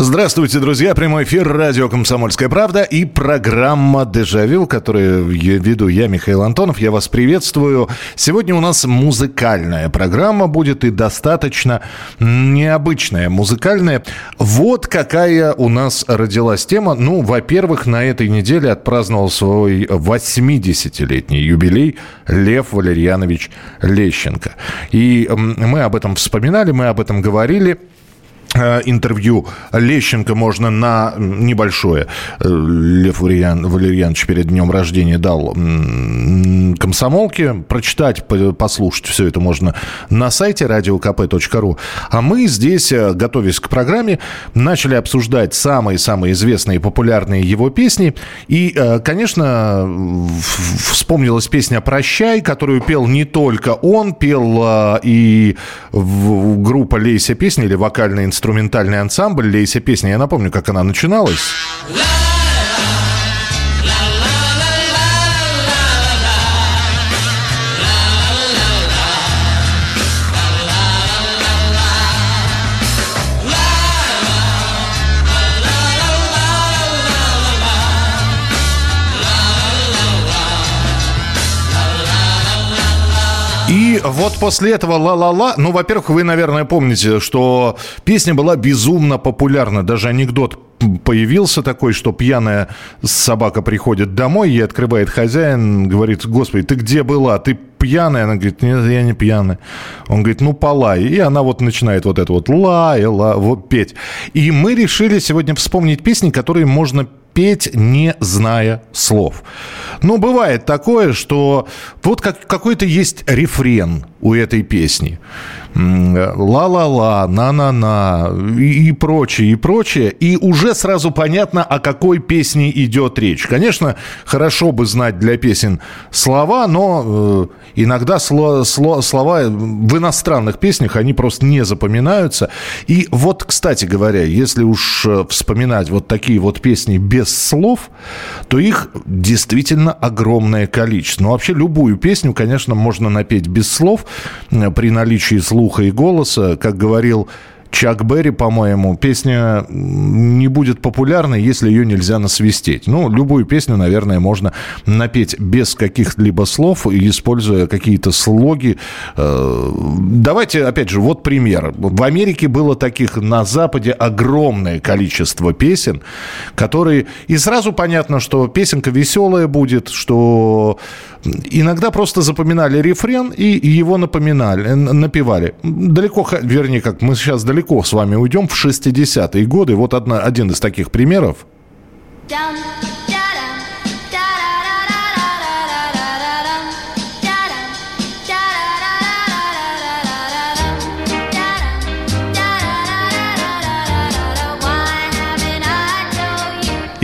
Здравствуйте, друзья. Прямой эфир радио «Комсомольская правда» и программа «Дежавю», которую веду я, Михаил Антонов. Я вас приветствую. Сегодня у нас музыкальная программа будет и достаточно необычная музыкальная. Вот какая у нас родилась тема. Ну, во-первых, на этой неделе отпраздновал свой 80-летний юбилей Лев Валерьянович Лещенко. И мы об этом вспоминали, мы об этом говорили. Э, интервью Лещенко можно на небольшое. Э, Лев Валерьян, Валерьянович перед днем рождения дал комсомолке. Прочитать, послушать все это можно на сайте radiokp.ru. А мы здесь, э, готовясь к программе, начали обсуждать самые-самые известные и популярные его песни. И, конечно, вспомнилась песня «Прощай», которую пел не только он, пел и группа «Лейся песни» или вокальный инструмент инструментальный ансамбль «Лейся песня». Я напомню, как она начиналась. Вот после этого «Ла-ла-ла», ну, во-первых, вы, наверное, помните, что песня была безумно популярна. Даже анекдот появился такой, что пьяная собака приходит домой, ей открывает хозяин, говорит, господи, ты где была? Ты пьяная? Она говорит, нет, я не пьяная. Он говорит, ну, полай. И она вот начинает вот это вот ла и ла, вот петь. И мы решили сегодня вспомнить песни, которые можно петь, не зная слов. Ну, бывает такое, что вот как, какой-то есть рефрен у этой песни. Ла-ла-ла, на-на-на и, прочее, и прочее. И уже сразу понятно, о какой песне идет речь. Конечно, хорошо бы знать для песен слова, но э, иногда сло, сло, слова в иностранных песнях, они просто не запоминаются. И вот, кстати говоря, если уж э, вспоминать вот такие вот песни без слов, то их действительно огромное количество. Но вообще любую песню, конечно, можно напеть без слов при наличии слуха и голоса. Как говорил Чак Берри, по-моему, песня не будет популярной, если ее нельзя насвистеть. Ну, любую песню, наверное, можно напеть без каких-либо слов, используя какие-то слоги. Э, давайте, опять же, вот пример. В Америке было таких на Западе огромное количество песен, которые... И сразу понятно, что песенка веселая будет, что иногда просто запоминали рефрен и его напоминали, напевали. Далеко, вернее, как мы сейчас далеко далеко с вами уйдем в 60-е годы. Вот одна, один из таких примеров. Down.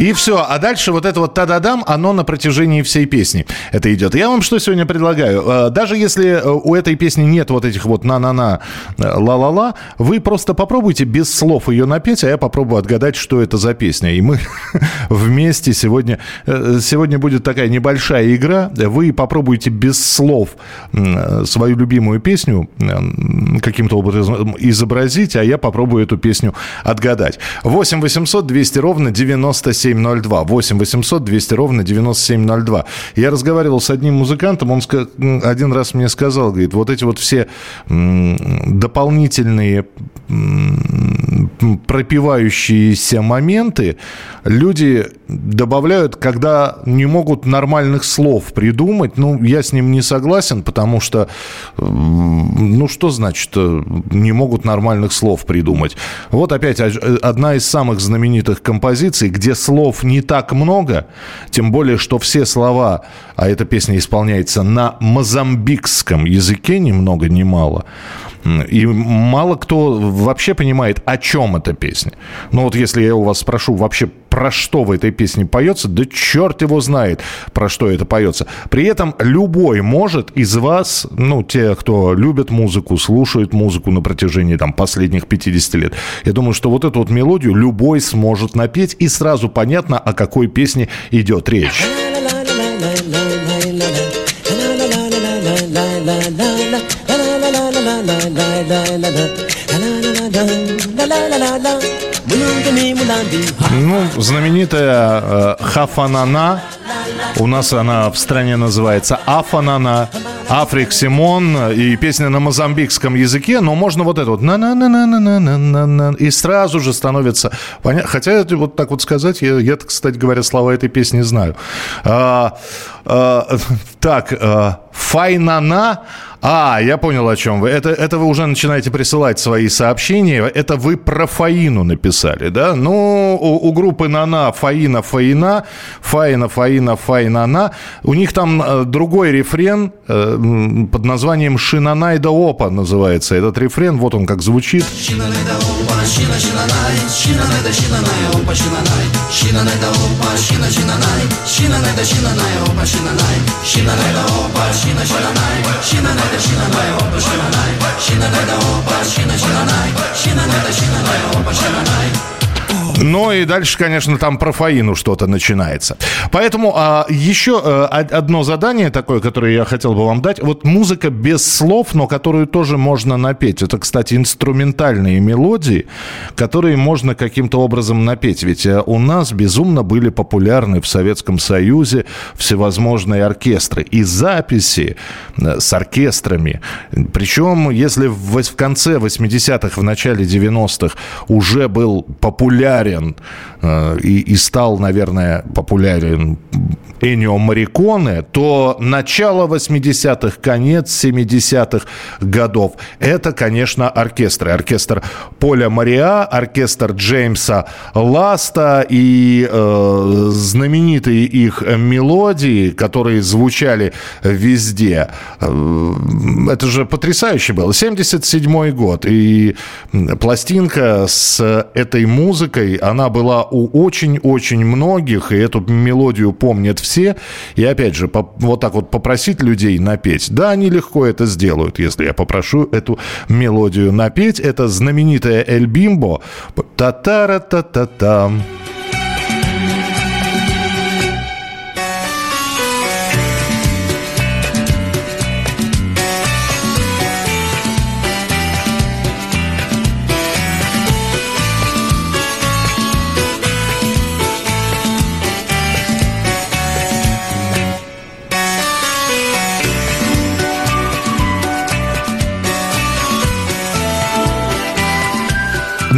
И все. А дальше вот это вот та-да-дам, оно на протяжении всей песни это идет. Я вам что сегодня предлагаю? Э, даже если э, у этой песни нет вот этих вот на-на-на, э, ла-ла-ла, вы просто попробуйте без слов ее напеть, а я попробую отгадать, что это за песня. И мы вместе сегодня... Сегодня будет такая небольшая игра. Вы попробуйте без слов свою любимую песню каким-то образом изобразить, а я попробую эту песню отгадать. 8 800 200 ровно 97 9702. 8 800 200 ровно 9702. Я разговаривал с одним музыкантом, он один раз мне сказал, говорит, вот эти вот все дополнительные пропивающиеся моменты люди добавляют, когда не могут нормальных слов придумать. Ну, я с ним не согласен, потому что, ну, что значит э, не могут нормальных слов придумать? Вот опять одна из самых знаменитых композиций, где слов не так много, тем более, что все слова, а эта песня исполняется на мозамбикском языке, ни много ни мало, И мало кто вообще понимает, о чем эта песня. Ну вот если я у вас спрошу вообще, про что в этой песне поется, да черт его знает, про что это поется. При этом любой может из вас, ну, те, кто любит музыку, слушает музыку на протяжении там последних 50 лет, я думаю, что вот эту вот мелодию любой сможет напеть, и сразу понятно, о какой песне идет речь. Ну, знаменитая э, Хафанана. У нас она в стране называется Афанана. Африк Симон и песня на мозамбикском языке, но можно вот это вот на на на на на на на на и сразу же становится понятно. Хотя вот так вот сказать, я, я кстати говоря, слова этой песни знаю. А, а, так, а, Файнана а, я понял, о чем вы. Это, это вы уже начинаете присылать свои сообщения. Это вы про Фаину написали, да? Ну, у, у группы Нана Фаина Фаина, Фаина Фаина Файнана. У них там э, другой рефрен э, под названием Шинанайда Опа называется этот рефрен. Вот он как звучит. Шинанайда Опа, Шина Шинанай, Шинанайда Шинанай, Опа Шинанай, Шинанайда Опа, Шина Шинанай, Шинанайда Шинанай, Опа Шинанай, Шинанайда Опа, Шина Шинанай, Шинанайда だ死なない死なない死なないだ死な死なない死なないだ死なない死なない Ну и дальше, конечно, там про Фаину что-то начинается. Поэтому а, еще а, одно задание такое, которое я хотел бы вам дать. Вот музыка без слов, но которую тоже можно напеть. Это, кстати, инструментальные мелодии, которые можно каким-то образом напеть. Ведь э, у нас безумно были популярны в Советском Союзе всевозможные оркестры и записи э, с оркестрами. Причем, если в, в конце 80-х, в начале 90-х уже был популярен популярен э, и, и стал, наверное, популярен Энио Мариконе, то начало 80-х, конец 70-х годов – это, конечно, оркестры. Оркестр Поля Мариа, оркестр Джеймса Ласта и э, знаменитые их мелодии, которые звучали везде. Э, это же потрясающе было. 77 год, и пластинка с этой музыкой, она была у очень-очень многих, и эту мелодию помнят все. И опять же, по, вот так вот попросить людей напеть. Да, они легко это сделают, если я попрошу эту мелодию напеть. Это знаменитая Эль Бимбо. Та-та-ра-та-та-там. -та -та -та.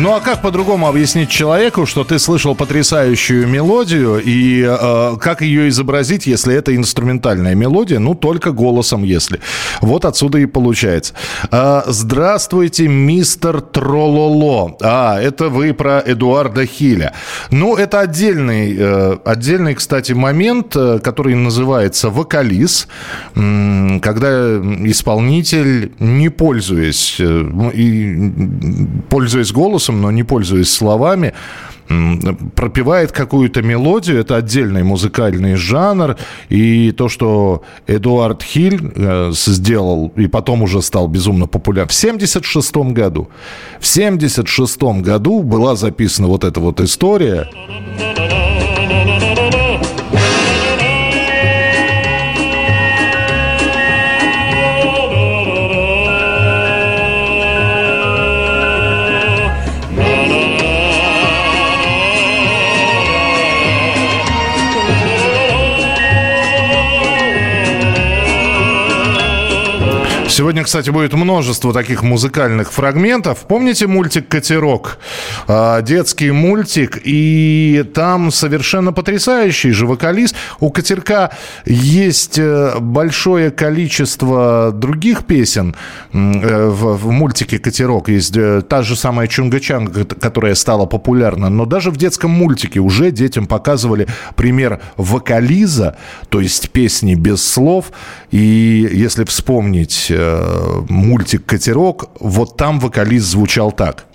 Ну а как по-другому объяснить человеку, что ты слышал потрясающую мелодию и э, как ее изобразить, если это инструментальная мелодия, ну только голосом, если. Вот отсюда и получается. Э, здравствуйте, мистер Трололо. А, это вы про Эдуарда Хиля. Ну это отдельный, э, отдельный, кстати, момент, э, который называется вокализ, э, когда исполнитель, не пользуясь, э, и, пользуясь голосом, голосом, но не пользуясь словами, пропевает какую-то мелодию, это отдельный музыкальный жанр, и то, что Эдуард Хиль э, сделал, и потом уже стал безумно популярным, в 76 году, в 76 году была записана вот эта вот история. Сегодня, кстати, будет множество таких музыкальных фрагментов. Помните мультик «Катерок»? А, детский мультик. И там совершенно потрясающий же вокалист. У «Катерка» есть э, большое количество других песен э, в, мультике «Катерок». Есть э, та же самая «Чунгачанга», которая стала популярна. Но даже в детском мультике уже детям показывали пример вокализа, то есть песни без слов. И если вспомнить мультик «Катерок», вот там вокалист звучал так.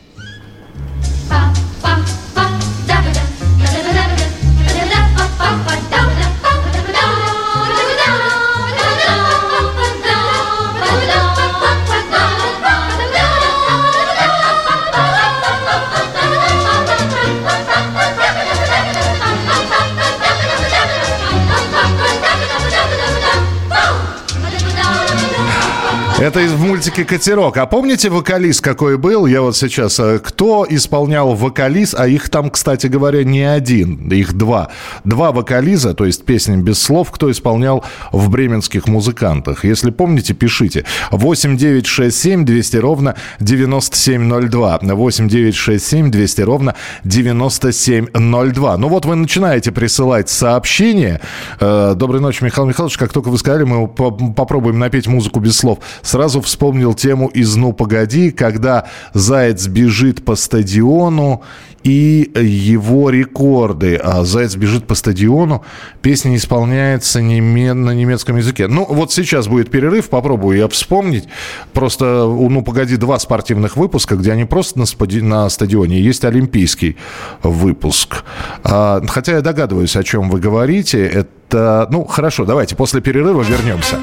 Это из мультика «Катерок». А помните вокалист какой был? Я вот сейчас... Э, кто исполнял вокалист? А их там, кстати говоря, не один. Их два. Два вокализа, то есть песни без слов, кто исполнял в бременских музыкантах. Если помните, пишите. 8 9 6 7 200 ровно 9702. 8 9 6 7 200 ровно 9702. Ну вот вы начинаете присылать сообщения. Э, доброй ночи, Михаил Михайлович. Как только вы сказали, мы попробуем напеть музыку без слов сразу вспомнил тему из «Ну, погоди», когда Заяц бежит по стадиону и его рекорды. А «Заяц бежит по стадиону» песня исполняется на немецком языке. Ну, вот сейчас будет перерыв, попробую я вспомнить. Просто «Ну, погоди» два спортивных выпуска, где они просто на, спади... на стадионе. Есть олимпийский выпуск. А, хотя я догадываюсь, о чем вы говорите. Это, ну, хорошо, давайте после перерыва вернемся.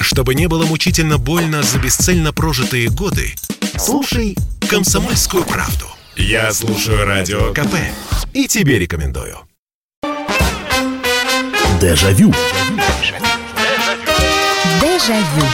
Чтобы не было мучительно больно за бесцельно прожитые годы, слушай «Комсомольскую правду». Я слушаю Радио КП и тебе рекомендую. Дежавю. Дежавю.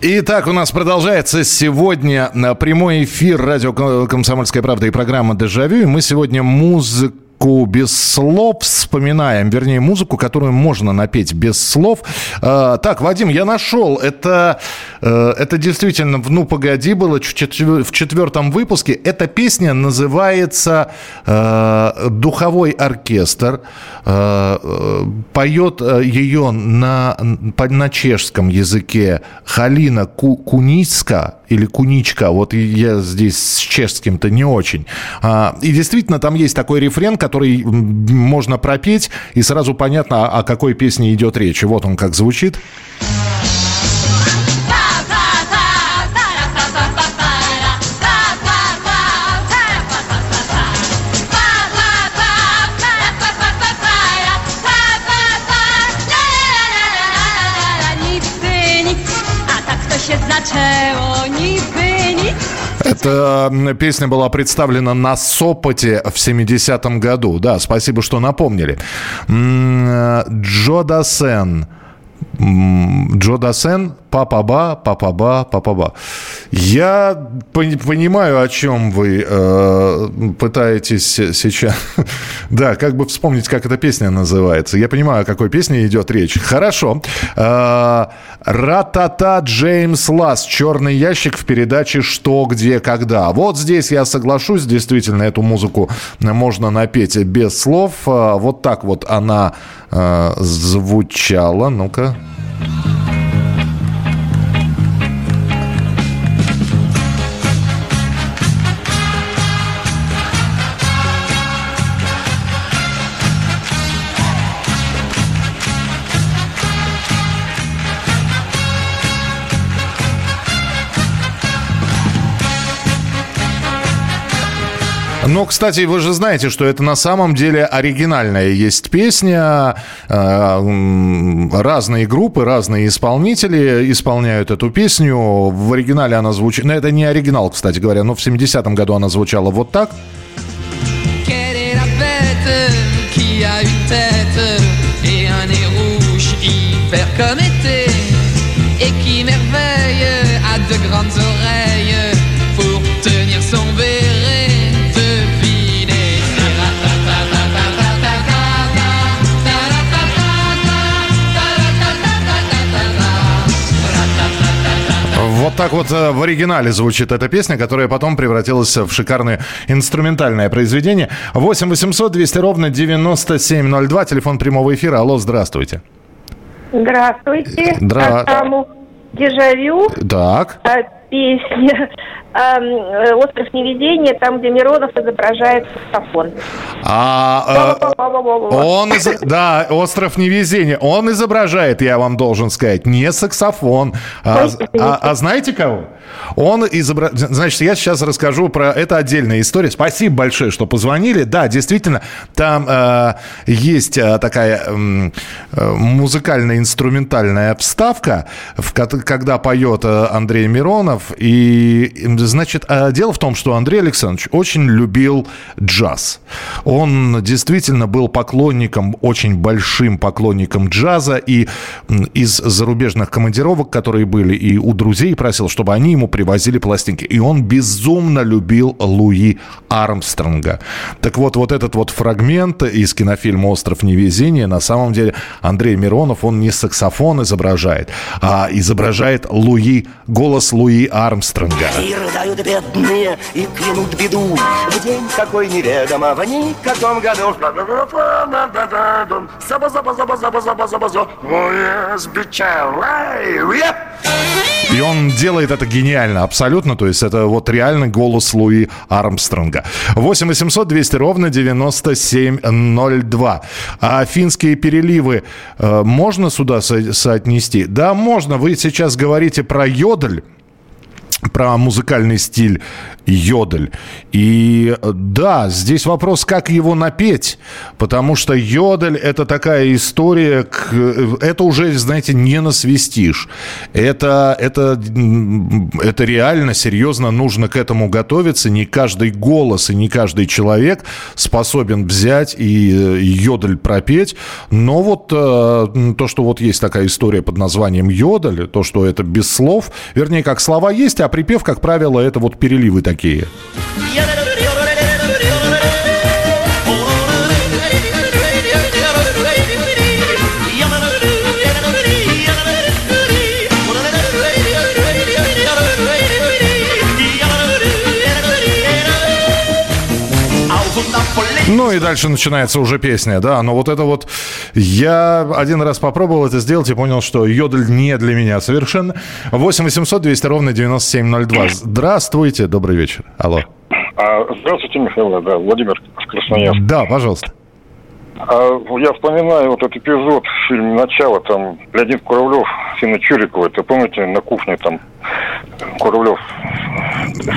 Итак, у нас продолжается сегодня прямой эфир радио «Комсомольская правда» и программа «Дежавю». И мы сегодня музыку музыку без слов вспоминаем, вернее, музыку, которую можно напеть без слов. Э, так, Вадим, я нашел. Это, э, это действительно «Ну, погоди» было в четвертом выпуске. Эта песня называется э, «Духовой оркестр». Э, э, поет э, ее на, на чешском языке Халина Ку, Куницка или Куничка. Вот я здесь с чешским-то не очень. А, и действительно, там есть такой рефрен, который можно пропеть, и сразу понятно, о какой песне идет речь. Вот он как звучит. Эта песня была представлена на Сопоте в 70-м году. Да, спасибо, что напомнили. Джо Дасен. Джо Дасен Папа-ба, папа-ба, папа-ба. Я понимаю, о чем вы э, пытаетесь сейчас. да, как бы вспомнить, как эта песня называется. Я понимаю, о какой песне идет речь. Хорошо. Э, Ратата Джеймс Ласс. Черный ящик в передаче «Что, где, когда». Вот здесь я соглашусь. Действительно, эту музыку можно напеть без слов. Э, вот так вот она э, звучала. Ну-ка. Но, кстати, вы же знаете, что это на самом деле оригинальная есть песня. Э, разные группы, разные исполнители исполняют эту песню. В оригинале она звучит... Но ну, это не оригинал, кстати говоря, но в 70-м году она звучала вот так. comme так вот э, в оригинале звучит эта песня, которая потом превратилась в шикарное инструментальное произведение. 8 800 200 ровно 9702, телефон прямого эфира. Алло, здравствуйте. Здравствуйте. Здра... Дежавю. Так. Песня э, «Остров невезения», там, где Миронов изображает саксофон. А, э, он, из... да, «Остров невезения», он изображает, я вам должен сказать, не саксофон. А, а, а знаете кого? Он изображает... Значит, я сейчас расскажу про... Это отдельная история. Спасибо большое, что позвонили. Да, действительно, там э, есть э, такая э, музыкальная инструментальная обставка, в, когда поет э, Андрей Миронов. И, значит, э, дело в том, что Андрей Александрович очень любил джаз. Он действительно был поклонником, очень большим поклонником джаза. И из зарубежных командировок, которые были, и у друзей просил, чтобы они ему привозили пластинки. И он безумно любил Луи Армстронга. Так вот, вот этот вот фрагмент из кинофильма «Остров невезения», на самом деле Андрей Миронов, он не саксофон изображает, а изображает Луи, голос Луи Армстронга. И рыдают бедные, и клянут беду В день какой неведомо, в никаком году И он делает это гениально, абсолютно. То есть это вот реально голос Луи Армстронга. 8 800 200 ровно 9702. А финские переливы э, можно сюда со- соотнести? Да, можно. Вы сейчас говорите про йодль про музыкальный стиль йодль. И да, здесь вопрос, как его напеть, потому что йодль это такая история, это уже, знаете, не насвистишь. Это, это, это реально, серьезно нужно к этому готовиться. Не каждый голос и не каждый человек способен взять и йодль пропеть. Но вот э, то, что вот есть такая история под названием йодль, то, что это без слов, вернее, как слова есть, а припев, как правило, это вот переливы такие. Ну и дальше начинается уже песня, да. Но вот это вот... Я один раз попробовал это сделать и понял, что йодль не для меня совершенно. 8 800 200 ровно 9702. Здравствуйте, добрый вечер. Алло. А, здравствуйте, Михаил, да, Владимир Красноярск. Да, пожалуйста. А, я вспоминаю вот этот эпизод в фильме «Начало», там Леонид Куравлев, сына Чурикова, это помните, на кухне там Куравлев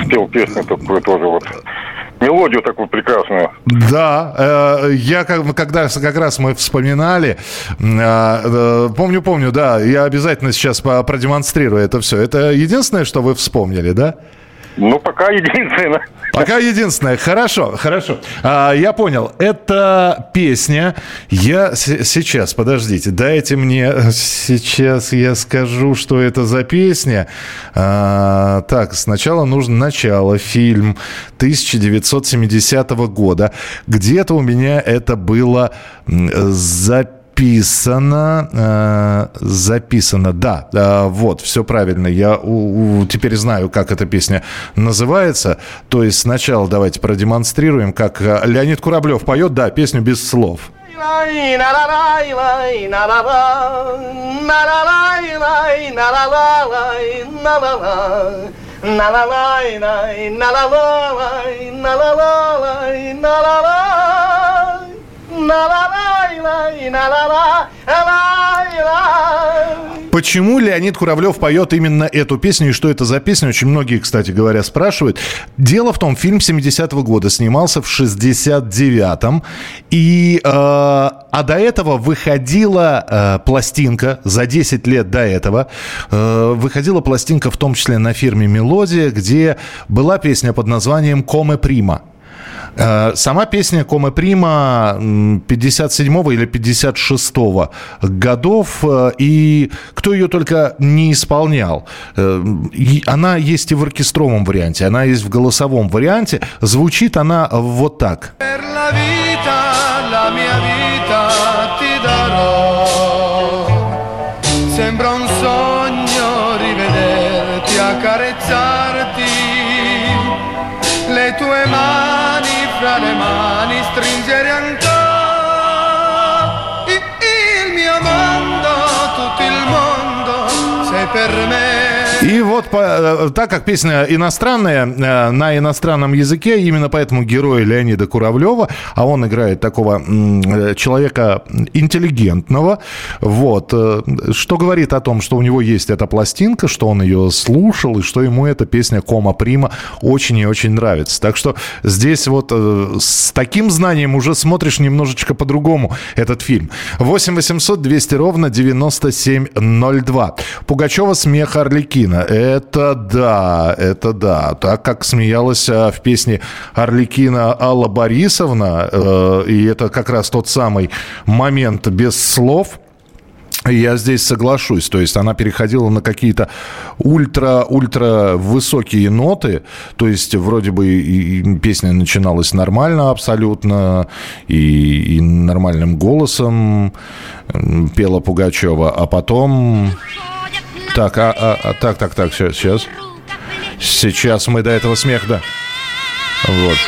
спел песню такую тоже вот мелодию такую прекрасную. Да, э, я как, когда как раз мы вспоминали, э, э, помню, помню, да, я обязательно сейчас продемонстрирую это все. Это единственное, что вы вспомнили, да? Ну, пока единственное. Пока единственное. Хорошо, хорошо. А, я понял. Это песня. Я с- сейчас, подождите, дайте мне... Сейчас я скажу, что это за песня. А, так, сначала нужно начало. Фильм 1970 года. Где-то у меня это было записано записано, э, записано, да, э, вот, все правильно. Я у, у, теперь знаю, как эта песня называется. То есть сначала давайте продемонстрируем, как э, Леонид Кураблев поет, да, песню без слов. Почему Леонид Куравлев поет именно эту песню и что это за песня? Очень многие, кстати говоря, спрашивают. Дело в том, фильм 70-го года снимался в 69-м, и, э, а до этого выходила э, пластинка, за 10 лет до этого, э, выходила пластинка в том числе на фирме «Мелодия», где была песня под названием «Коме Прима». Сама песня Коме Прима 57 или 56 годов, и кто ее только не исполнял. Она есть и в оркестровом варианте, она есть в голосовом варианте. Звучит она вот так. Sembra verme И вот по, э, так как песня иностранная, э, на иностранном языке, именно поэтому герой Леонида Куравлева, а он играет такого э, человека интеллигентного, вот, что говорит о том, что у него есть эта пластинка, что он ее слушал, и что ему эта песня Кома Прима очень и очень нравится. Так что здесь вот с таким знанием уже смотришь немножечко по-другому этот фильм. 8 800 200 ровно 9702. Пугачева смех Орликин. Орликина. Это да, это да. Так как смеялась а, в песне Орликина Алла Борисовна, э, и это как раз тот самый момент без слов, я здесь соглашусь. То есть она переходила на какие-то ультра-ультра высокие ноты. То есть вроде бы и песня начиналась нормально абсолютно. И, и нормальным голосом пела Пугачева. А потом так, а, а, а так, так, так, сейчас. Сейчас мы до этого смех, да. Вот.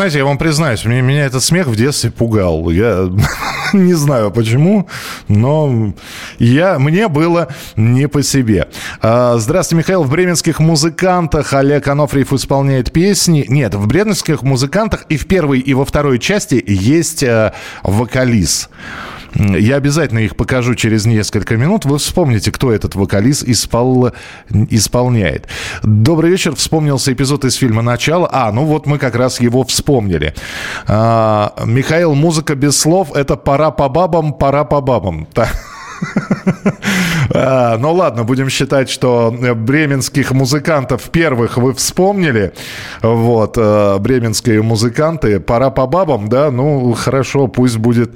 Знаете, я вам признаюсь, меня, меня этот смех в детстве пугал. Я не знаю почему, но я, мне было не по себе. А, здравствуйте, Михаил. В бременских музыкантах Олег Анофриев исполняет песни. Нет, в бременских музыкантах и в первой, и во второй части есть а, вокалист. Я обязательно их покажу через несколько минут. Вы вспомните, кто этот вокалист испол... исполняет. Добрый вечер. Вспомнился эпизод из фильма «Начало». А, ну вот мы как раз его вспомнили. А, Михаил, музыка без слов – это «Пора по бабам, пора по бабам». А, ну ладно, будем считать, что бременских музыкантов первых вы вспомнили. Вот, э, бременские музыканты. Пора по бабам, да? Ну, хорошо, пусть будет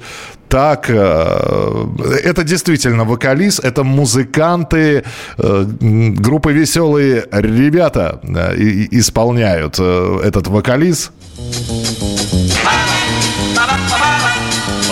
так. Э, это действительно вокалист, это музыканты, э, группы «Веселые ребята» исполняют этот вокалист.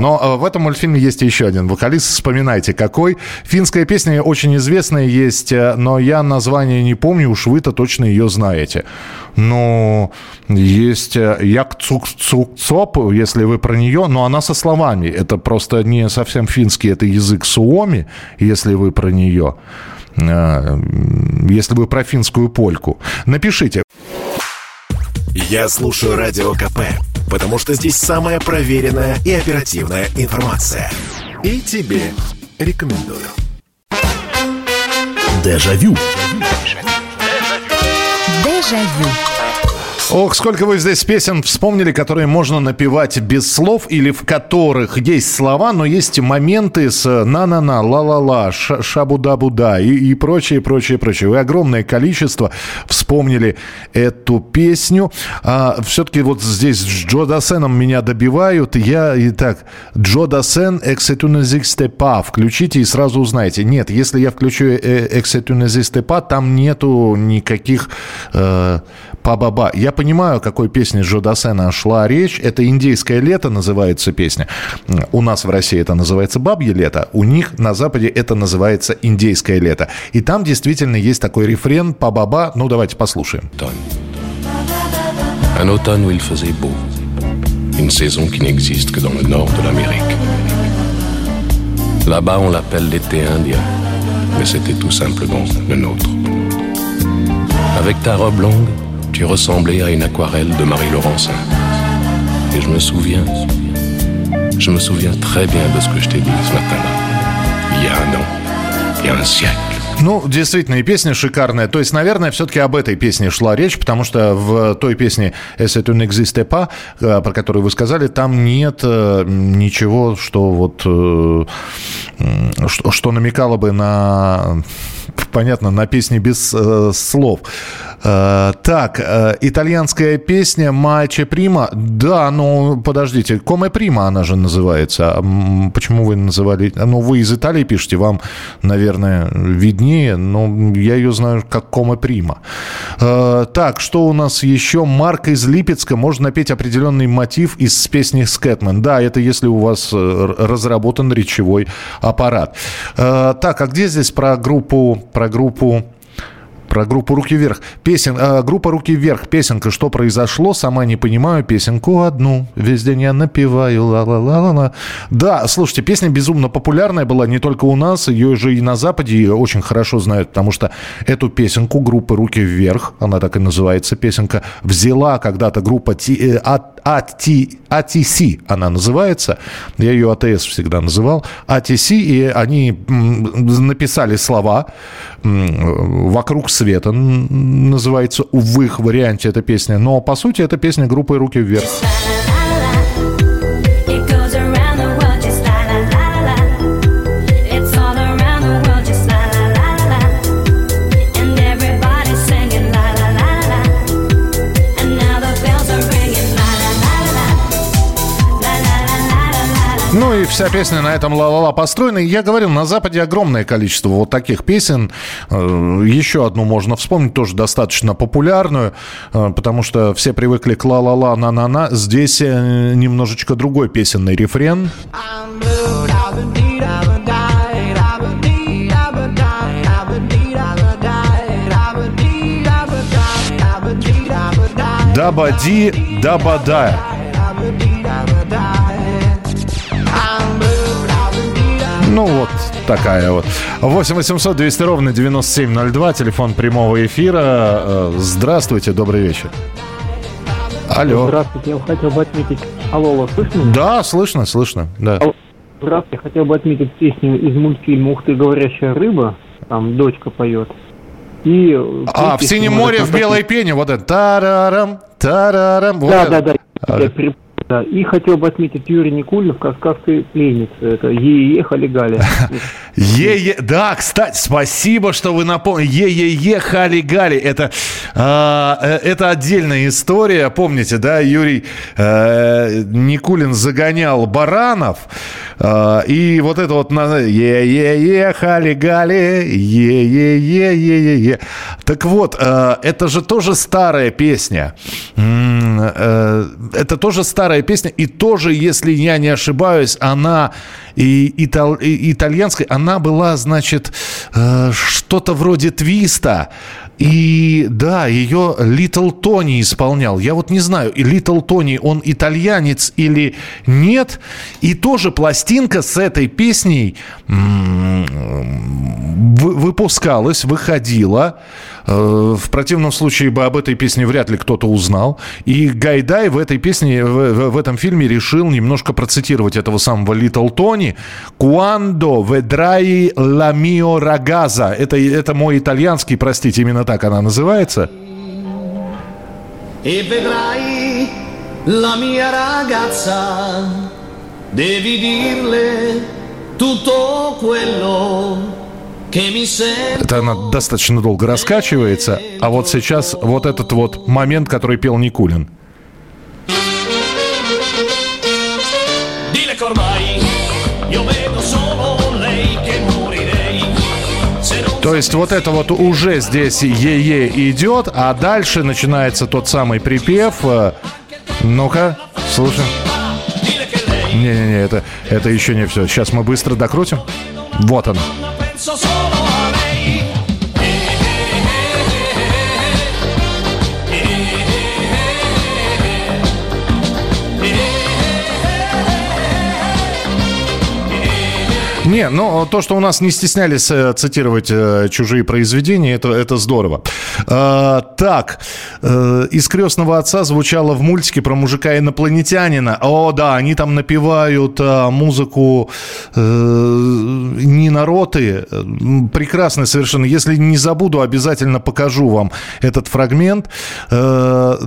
Но э, в этом мультфильме есть еще один вокалист. Вспоминайте, какой. Финская песня очень известная есть, э, но я название не помню, уж вы-то точно ее знаете. Но есть э, Як Цук Цук Цоп, если вы про нее, но она со словами. Это просто не совсем финский, это язык суоми, если вы про нее. Если вы про финскую польку. Напишите. Я слушаю Радио КП потому что здесь самая проверенная и оперативная информация. И тебе рекомендую. Дежавю. Дежавю. Ох, сколько вы здесь песен вспомнили, которые можно напевать без слов или в которых есть слова, но есть моменты с на-на-на, ла-ла-ла, шабу-да-бу-да и, и прочее, прочее, прочее. Вы огромное количество вспомнили эту песню. А, все-таки вот здесь с Джо Дасеном меня добивают. Я, итак, Джо Дасен, «Эксетунезикстепа» включите и сразу узнаете. Нет, если я включу «Эксетунезикстепа», там нету никаких э, па-ба-ба. Я понимаю, о какой песне Джо Дассена шла речь. Это «Индейское лето» называется песня. У нас в России это называется «Бабье лето». У них на Западе это называется «Индейское лето». И там действительно есть такой рефрен «Па-ба-ба». Ну, давайте послушаем. Un automne où il faisait beau. Une saison qui n'existe que dans le nord de l'Amérique. Là-bas, on l'appelle l'été indien, mais c'était tout simplement le nôtre. Avec ta robe longue, tu à une aquarelle de Marie Laurencin. Et je me souviens, je me souviens très bien de ce que je t'ai dit ce matin-là. Il y a un an, il y a un siècle. Ну, действительно, и песня шикарная. То есть, наверное, все-таки об этой песне шла речь, потому что в той песне «Es tu n'existe pas», э, про которую вы сказали, там нет э, ничего, что вот... Э, что, что намекало бы на понятно, на песне без э, слов. Э, так, э, итальянская песня «Маче Прима». Да, ну, подождите, «Коме Прима» она же называется. А, почему вы называли... Ну, вы из Италии пишете, вам, наверное, виднее, но я ее знаю как «Коме Прима». Э, так, что у нас еще? Марк из Липецка. Можно напеть определенный мотив из песни «Скэтмен». Да, это если у вас э, разработан речевой аппарат. Э, так, а где здесь про группу, про группу про группу «Руки вверх». Песен, э, группа «Руки вверх». Песенка «Что произошло?» Сама не понимаю. Песенку одну. Весь день я напеваю. Ла-ла-ла-ла-ла. Да, слушайте, песня безумно популярная была не только у нас. Ее же и на Западе очень хорошо знают. Потому что эту песенку группы «Руки вверх», она так и называется, песенка, взяла когда-то группа T, э, ATC она называется. Я ее АТС всегда называл. ATC, и они написали слова «Вокруг света» называется в их варианте эта песня. Но, по сути, это песня группы «Руки вверх». Вся песня на этом ла-ла-ла построена. Я говорил, на Западе огромное количество вот таких песен. Э, еще одну можно вспомнить, тоже достаточно популярную, э, потому что все привыкли к ла-ла-ла, на-на-на. Здесь э, немножечко другой песенный рефрен. Даба-ди, даба-да. Ну, вот такая вот. 8 800 200 ровно 9702, телефон прямого эфира. Э, здравствуйте, добрый вечер. Алло. Здравствуйте, я хотел бы отметить... Алло, алло, слышно? Да, слышно, слышно, да. Алло. Здравствуйте, я хотел бы отметить песню из мультфильма «Ух ты, говорящая рыба». Там дочка поет. И а, в «Синем море, в белой пене», вот это. Тарарам, тарарам. Да, вот да, да. Я да, и хотел бы отметить Юрий Никулин в «Кавказской пленнице». Это «Е-е-е, халигаля». Е-е, да, кстати, спасибо, что вы напомнили. Е-е-е, халигали. Это, а, э, это отдельная история. Помните, да, Юрий э, Никулин загонял баранов. Э, и вот это вот е-е-е, халигали, е-е-е-е-е-е. Так вот, э, это же тоже старая песня. Это тоже старая старая песня, и тоже, если я не ошибаюсь, она и, итал, и итальянской, она была, значит, э, что-то вроде твиста. И да, ее Литл Тони исполнял. Я вот не знаю, и Литл Тони, он итальянец или нет. И тоже пластинка с этой песней выпускалась, выходила. Э, в противном случае бы об этой песне вряд ли кто-то узнал. И Гайдай в этой песне, в, в этом фильме решил немножко процитировать этого самого Литл Тони. «Quando vedrai la mio ragazza». Это, это мой итальянский, простите, именно так она называется. E vedrai la mia ragazza, devi dirle tutto quello это она достаточно долго раскачивается, а вот сейчас вот этот вот момент, который пел Никулин. То есть вот это вот уже здесь е-е идет, а дальше начинается тот самый припев. Ну-ка, слушай. Не-не-не, это, это еще не все. Сейчас мы быстро докрутим. Вот он. Не, ну то, что у нас не стеснялись э, цитировать э, чужие произведения, это, это здорово. Э, так, э, из крестного отца звучало в мультике про мужика-инопланетянина. О, да, они там напевают э, музыку э, Нина Роты. Прекрасно совершенно. Если не забуду, обязательно покажу вам этот фрагмент. Э,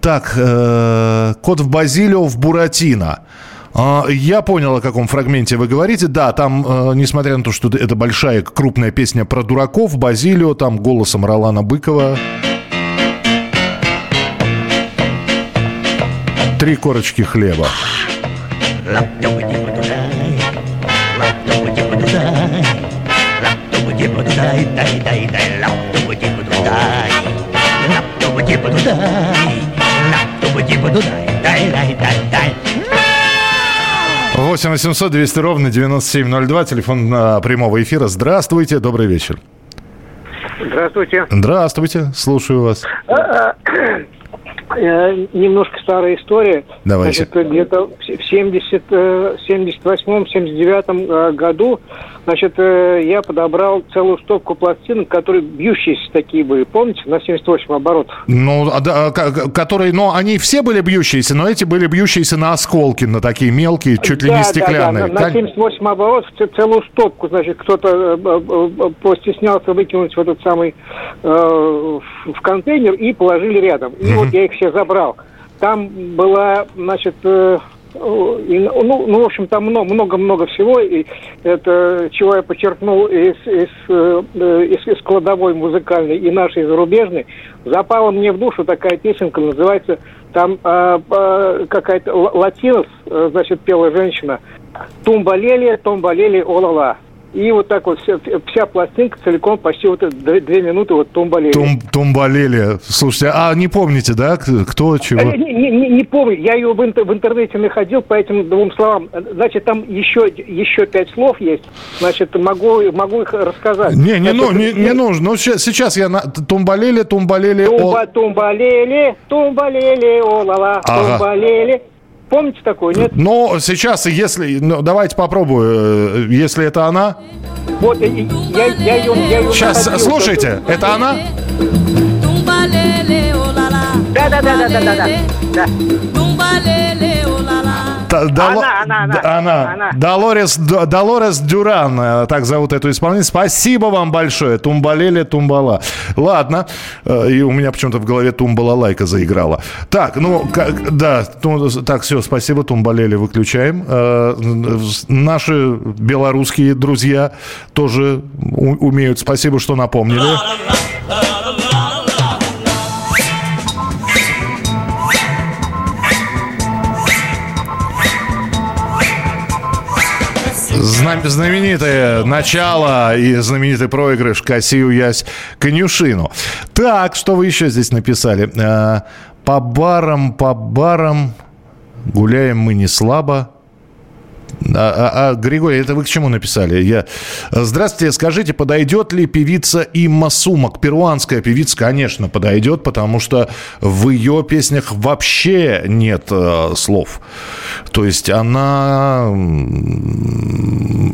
так, э, кот в Базилио в Буратино. А, Я понял, о каком фрагменте вы говорите. Да, там, э, несмотря на то, что это большая, крупная песня про дураков, Базилио, там голосом Ролана Быкова. Три корочки хлеба. Восемь 800 200 ровно 9702, телефон а, прямого эфира. Здравствуйте, добрый вечер. Здравствуйте. Здравствуйте, слушаю вас. Э, Немножко старая история. Давайте. Значит, где-то в 70, э, 78-79 э, году значит, э, я подобрал целую стопку пластинок, которые бьющиеся такие были. Помните? На 78 оборотов. Ну, а, да, а, которые, ну, они все были бьющиеся, но эти были бьющиеся на осколки, на такие мелкие, чуть ли Да, не да, да, стеклянные. на, на Кон- 78 оборотов целую стопку, значит, кто-то э, э, постеснялся выкинуть в этот самый э, в контейнер и положили рядом. И вот я их все забрал. Там была, значит, ну, ну, в общем, там много-много всего, и это, чего я подчеркнул из, из, э, из, из кладовой музыкальной и нашей зарубежной, запала мне в душу такая песенка, называется, там э, э, какая-то ла- латинос, значит, пела женщина, «Тумбалели, тумбалели, о-ла-ла». И вот так вот вся, вся пластинка целиком почти вот две, две минуты вот тумбалели. Тум, тумбалели. Слушайте, а не помните, да, кто, чего? Э, Не, не- не- не помню, я ее в, интер- в интернете находил по этим двум словам. Значит, там еще, еще пять слов есть. Значит, могу, могу их рассказать. Не, не, ну, не, не нужно. Ну, сейчас, сейчас я... На... Тумбалели, тумбалели... Тумба, о- тумбалели, тумбалели, о-ла-ла, Ага. тумбалели. Помните такое, нет? Но сейчас, если... Ну, давайте попробую. э, Если это она... Вот, э, я, я ее, я ее Сейчас, находил. слушайте, это она? Да, Дало- Она, она, она. Она. Она. Долорес, Дюран, э, так зовут эту исполнительницу. Спасибо вам большое. Тумбалели, тумбала. Ладно. Э, И у меня почему-то в голове тумбала лайка заиграла. Так, ну, как, да, так, все, спасибо, тумбалели выключаем. Э, Наши белорусские друзья тоже умеют. Спасибо, что напомнили. Знам- знаменитое начало и знаменитый проигрыш Кассию Ясь Конюшину. Так, что вы еще здесь написали? Э, По барам, по барам гуляем мы не слабо. А, а- а, Григорий, это вы к чему написали? Я... Здравствуйте, скажите, подойдет ли певица Имма Сумак? Перуанская певица, конечно, подойдет, потому что в ее песнях вообще нет э, слов. То есть она,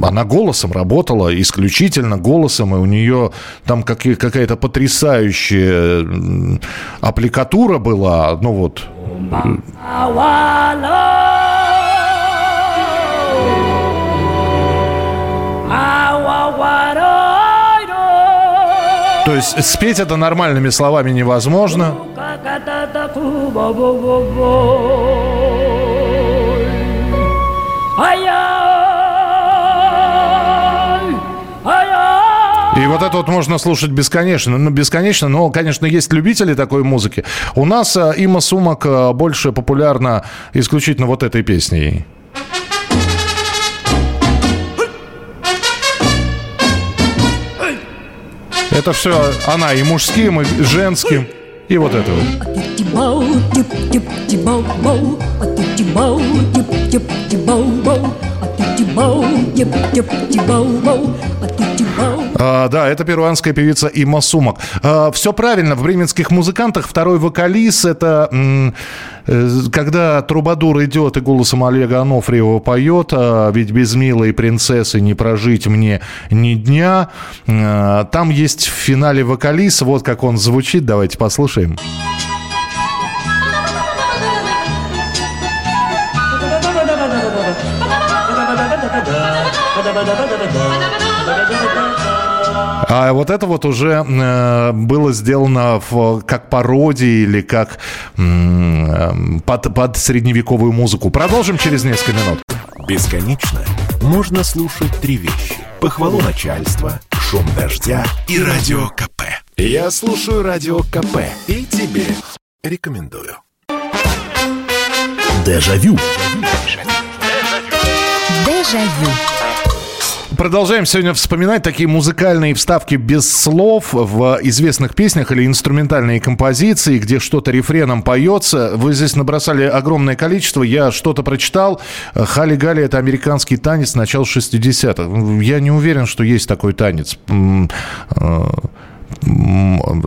она голосом работала, исключительно голосом, и у нее там какие- какая-то потрясающая аппликатура была, ну вот, То есть спеть это нормальными словами невозможно. И вот это вот можно слушать бесконечно. Ну, бесконечно, но, конечно, есть любители такой музыки. У нас э, Има Сумак э, больше популярна исключительно вот этой песней. Это все она и мужским, и женским, и вот это вот. А, да, это перуанская певица Има Сумак. все правильно, в бременских музыкантах второй вокалист это э, когда Трубадур идет и голосом Олега Анофриева поет, а, ведь без милой принцессы не прожить мне ни дня. А, там есть в финале вокалист, вот как он звучит, давайте послушаем. А вот это вот уже э, было сделано в, как пародия или как э, под, под средневековую музыку. Продолжим через несколько минут. Бесконечно можно слушать три вещи. Похвалу начальства, шум дождя и радио КП. Я слушаю радио КП и тебе рекомендую. Дежавю. Дежавю. Продолжаем сегодня вспоминать такие музыкальные вставки без слов в известных песнях или инструментальные композиции, где что-то рефреном поется. Вы здесь набросали огромное количество. Я что-то прочитал. Хали Гали – это американский танец начала 60-х. Я не уверен, что есть такой танец.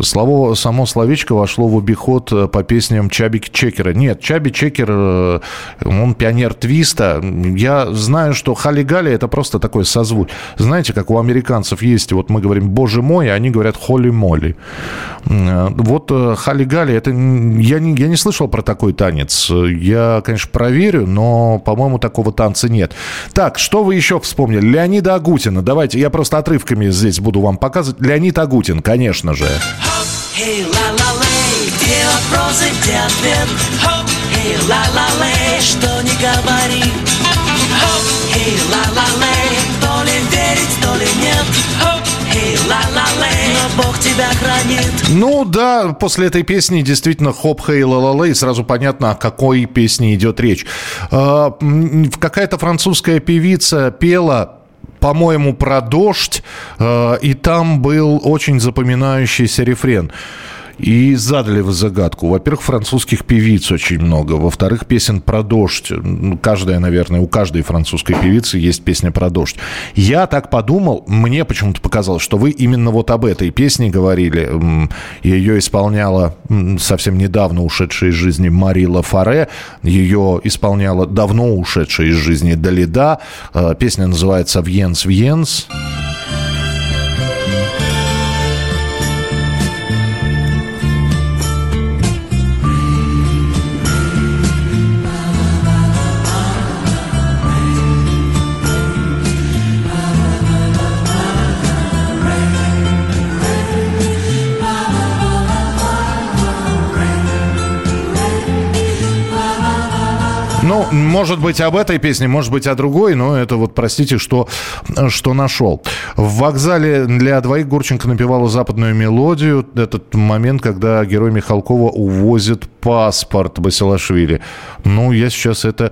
Слово, само словечко вошло в обиход э, по песням Чаби Чекера. Нет, Чаби Чекер, э, он пионер твиста. Я знаю, что Хали Гали это просто такой созвук. Знаете, как у американцев есть, вот мы говорим «Боже мой», а они говорят «Холи моли». Э, вот Хали Гали, это я не, я не слышал про такой танец. Я, конечно, проверю, но, по-моему, такого танца нет. Так, что вы еще вспомнили? Леонида Агутина. Давайте, я просто отрывками здесь буду вам показывать. Леонид Агутин, конечно же. Ну да, после этой песни действительно хоп, хей, ла ла лей, сразу понятно, о какой песне идет речь. А, какая-то французская певица пела по-моему, про дождь, э, и там был очень запоминающийся рефрен. И задали вы загадку. Во-первых, французских певиц очень много. Во-вторых, песен про дождь. Ну, каждая, наверное, у каждой французской певицы есть песня про дождь. Я так подумал, мне почему-то показалось, что вы именно вот об этой песне говорили. Ее исполняла совсем недавно ушедшая из жизни Марила Фаре. Ее исполняла давно ушедшая из жизни Далида. Э, песня называется «Вьенс, Вьенс». Ну, может быть, об этой песне, может быть, о другой, но это вот, простите, что, что нашел. В вокзале для двоих Гурченко напевала западную мелодию. Этот момент, когда герой Михалкова увозит паспорт Басилашвили. Ну, я сейчас это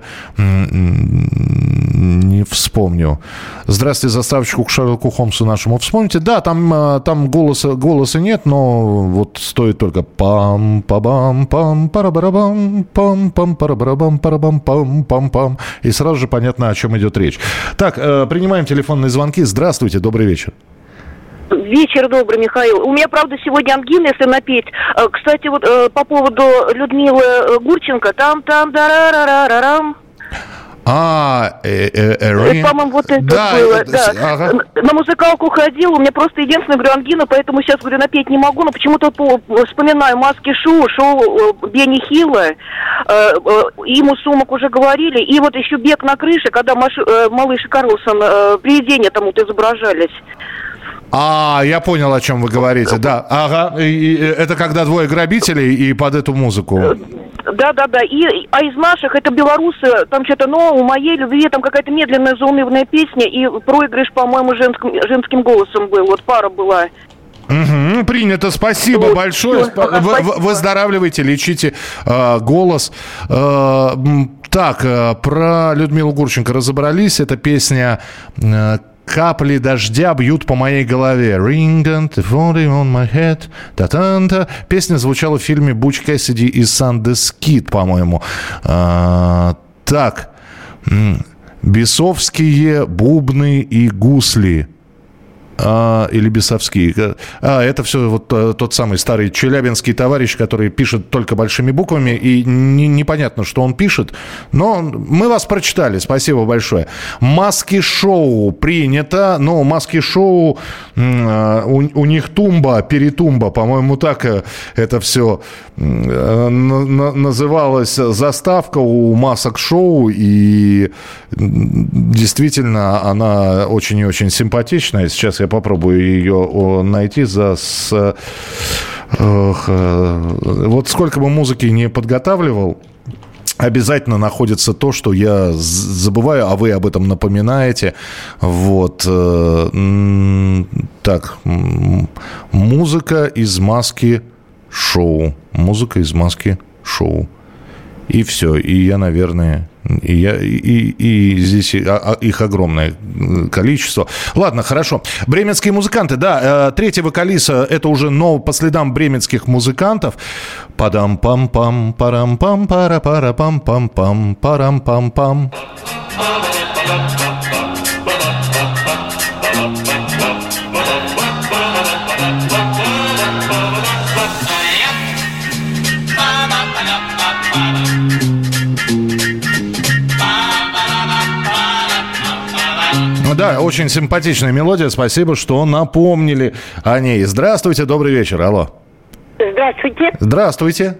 не вспомню. Здравствуйте, заставочку к Шерлоку Холмсу нашему вспомните. Да, там, а, там голоса, голоса нет, но вот стоит только пам пам пам парабарабам пам пам парабарабам парабам пам пам пам и сразу же понятно, о чем идет речь. Так, э, принимаем телефонные звонки. Здравствуйте, добрый вечер. Вечер добрый, Михаил. У меня, правда, сегодня ангина, если напеть. Э, кстати, вот э, по поводу Людмилы Гурченко. Там-там, дарарарарарам. А, э, э, э, по-моему, вот это да, было. Это, да. Ага. На музыкалку ходил, у меня просто единственное, говорю, ангина, поэтому сейчас, говорю, напеть не могу, но почему-то вспоминаю маски шоу, шоу Бенни Хилла, э, э, ему сумок уже говорили, и вот еще бег на крыше, когда Маш, э, малыш и Карлсон э, привидения там вот изображались. А, я понял, о чем вы говорите, да. Ага, и, и, это когда двое грабителей и под эту музыку. Да, да, да. И, а из наших это белорусы, там что-то, но у моей любви там какая-то медленная заунывная песня, и проигрыш, по-моему, женским, женским голосом был. Вот пара была. Угу, принято, спасибо вот, большое. Все, спасибо. Выздоравливайте, лечите э, голос. Э, так, э, про Людмилу Гурченко разобрались. Это песня э, Капли дождя бьют по моей голове. Ring and on my head. та та та Песня звучала в фильме Буч Кэссиди и Сандес Кит, по-моему. А, так. Бесовские бубны и гусли а, или Бесовский. А, это все вот а, тот самый старый челябинский товарищ, который пишет только большими буквами, и не, непонятно, что он пишет. Но мы вас прочитали, спасибо большое. Маски-шоу принято, но маски-шоу, а, у, у них тумба, перетумба, по-моему, так э, это все э, называлось заставка у масок-шоу, и действительно она очень и очень симпатичная. Сейчас я я попробую ее найти за... С, вот сколько бы музыки не подготавливал, обязательно находится то, что я забываю, а вы об этом напоминаете. Вот. Э, так. Музыка из маски шоу. Музыка из маски шоу. И все. И я, наверное, и, я, и, и здесь а, их огромное количество. Ладно, хорошо. Бременские музыканты, да, э, третий вокалист, э, это уже но по следам бременских музыкантов. Падам пам пам парам пам пара пара пам пам пам парам пам пам. Да, очень симпатичная мелодия. Спасибо, что напомнили о ней. Здравствуйте, добрый вечер. Алло. Здравствуйте. Здравствуйте.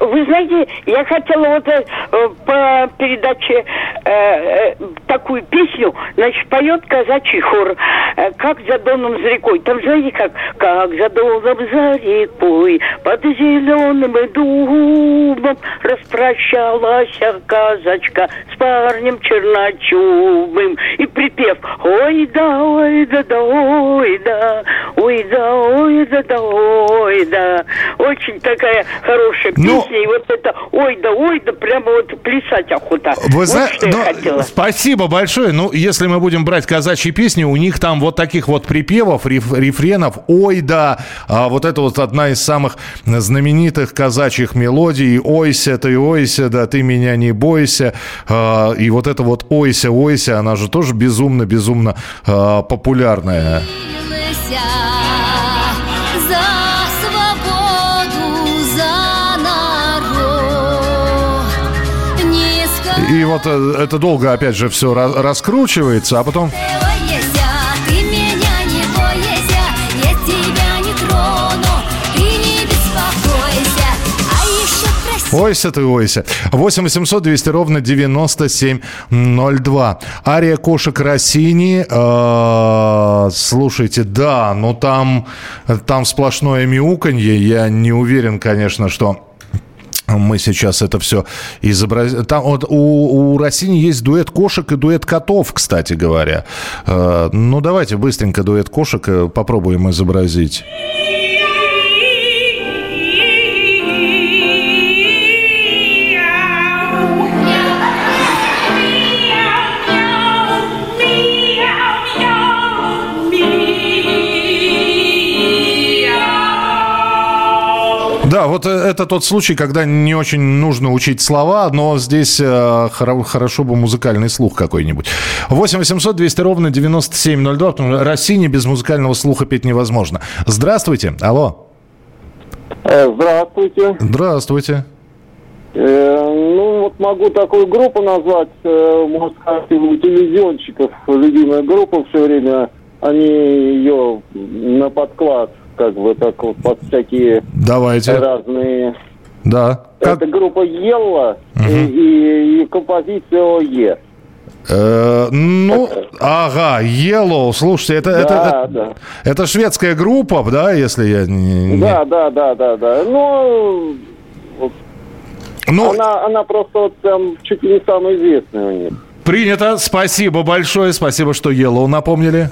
Вы знаете, я хотела вот э, передаче э, э, такую песню, значит, поет казачий хор, э, как за доном за рекой. Там, знаете, как, как за доном за рекой, под зеленым дубом распрощалась казачка с парнем черночубым. И припев, ой да, ой да, да, ой да, ой да, ой да, да, ой да. Очень такая хорошая ну, песня. Ну, и вот это ой да, ой да, прямо вот плясать охота. Вы вот знаете, ну, спасибо большое. Ну, если мы будем брать казачьи песни, у них там вот таких вот припевов, реф, рефренов, ой да, а вот это вот одна из самых знаменитых казачьих мелодий. Ойся ты, ойся, да ты меня не бойся. А, и вот это вот ойся, ойся, она же тоже безумно-безумно а, популярная. И вот э, это долго, опять же, все раскручивается, а потом... Ойся ты, ойся. 8 800 200 ровно 9702. Ария кошек Россини. Э, слушайте, да, но там, там сплошное мяуканье. Я не уверен, конечно, что мы сейчас это все изобразим. Там вот у, у Россини есть дуэт кошек и дуэт котов, кстати говоря. Э, ну, давайте быстренько дуэт кошек э, попробуем изобразить. Да, вот э, это тот случай, когда не очень нужно учить слова, но здесь э, хорошо бы музыкальный слух какой-нибудь. 8 800 200 ровно 9702, потому что Россине без музыкального слуха петь невозможно. Здравствуйте, алло. Э, здравствуйте. Здравствуйте. Э, ну, вот могу такую группу назвать, э, можно сказать, у телевизионщиков, любимая группа все время, они ее на подклад как бы так вот под всякие Давайте. разные... Да. Как... Это группа Елла угу. и, и, и композиция ОЕ. Э, ну, ага, Yellow, слушайте, это, да, это, да. это шведская группа, да, если я не... не... Да, да, да, да, да. Ну, ну она, она просто вот там чуть ли не самая известная у них. Принято, спасибо большое, спасибо, что Yellow напомнили.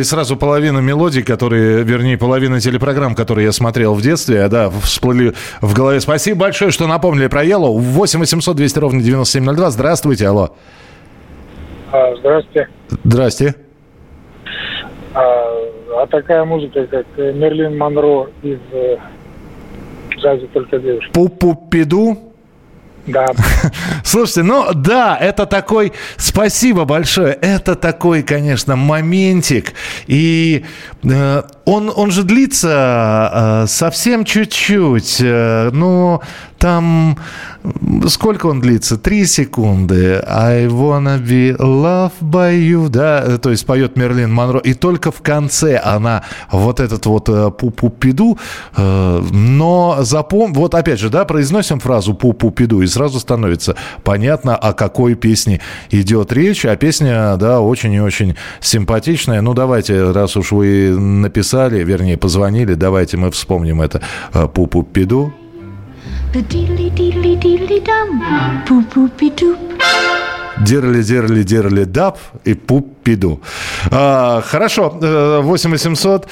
И сразу половина мелодий, которые, вернее, половина телепрограмм, которые я смотрел в детстве, да, всплыли в голове. Спасибо большое, что напомнили про Yellow. 8 800 200 ровно 9702. Здравствуйте, алло. А, здравствуйте. Здрасте. А, а такая музыка, как Мерлин Монро из э, «Джазе только девушки». Пупу-пиду? Да. Слушайте, ну да, это такой, спасибо большое, это такой, конечно, моментик. И э, он, он же длится э, совсем чуть-чуть. Э, ну, Там сколько он длится? Три секунды. I wanna be loved by you. Да, то есть поет Мерлин Монро. И только в конце она вот этот вот э, пу-пу-пиду. Э, но запом... Вот опять же, да, произносим фразу пу-пу-пиду, и сразу становится понятно, о какой песне идет речь. А песня, да, очень и очень симпатичная. Ну, давайте, раз уж вы написали, вернее, позвонили, давайте мы вспомним это э, пу-пу-пиду. Дерли, дерли, дерли, даб и пупиду. А, хорошо, 8 800...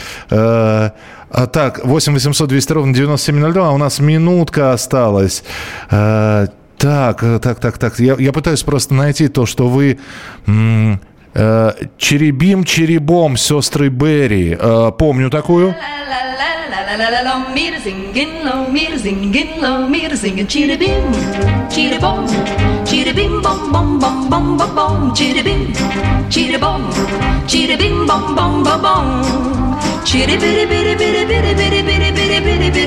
А, так, 8 800 200 ровно 9702, а у нас минутка осталась. А, так, так, так, так. Я, я пытаюсь просто найти то, что вы... Э, Черебим, черебом, сестры Берри. Э, помню такую. bitty bitty bitty bitty bitty bitty bitty bitty bitty bim bom bom, cheetah bitty bitty bitty bitty bitty bom,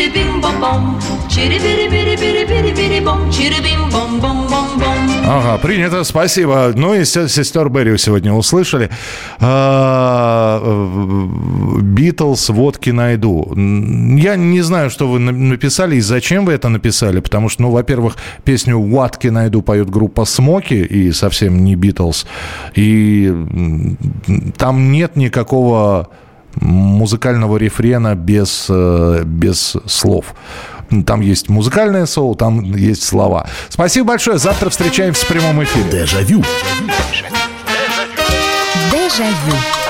cheetah bim bom bom bom bom. Ага, принято, спасибо. Ну и сестер Берри сегодня услышали. Битлз, водки найду. Я не знаю, что вы написали и зачем вы это написали, потому что, ну, во-первых, песню «Водки найду» поет группа «Смоки» и совсем не Битлз. И там нет никакого музыкального рефрена без, э, без слов. Там есть музыкальное соу, там есть слова. Спасибо большое. Завтра встречаемся в прямом эфире. Дежавю. Дежавю.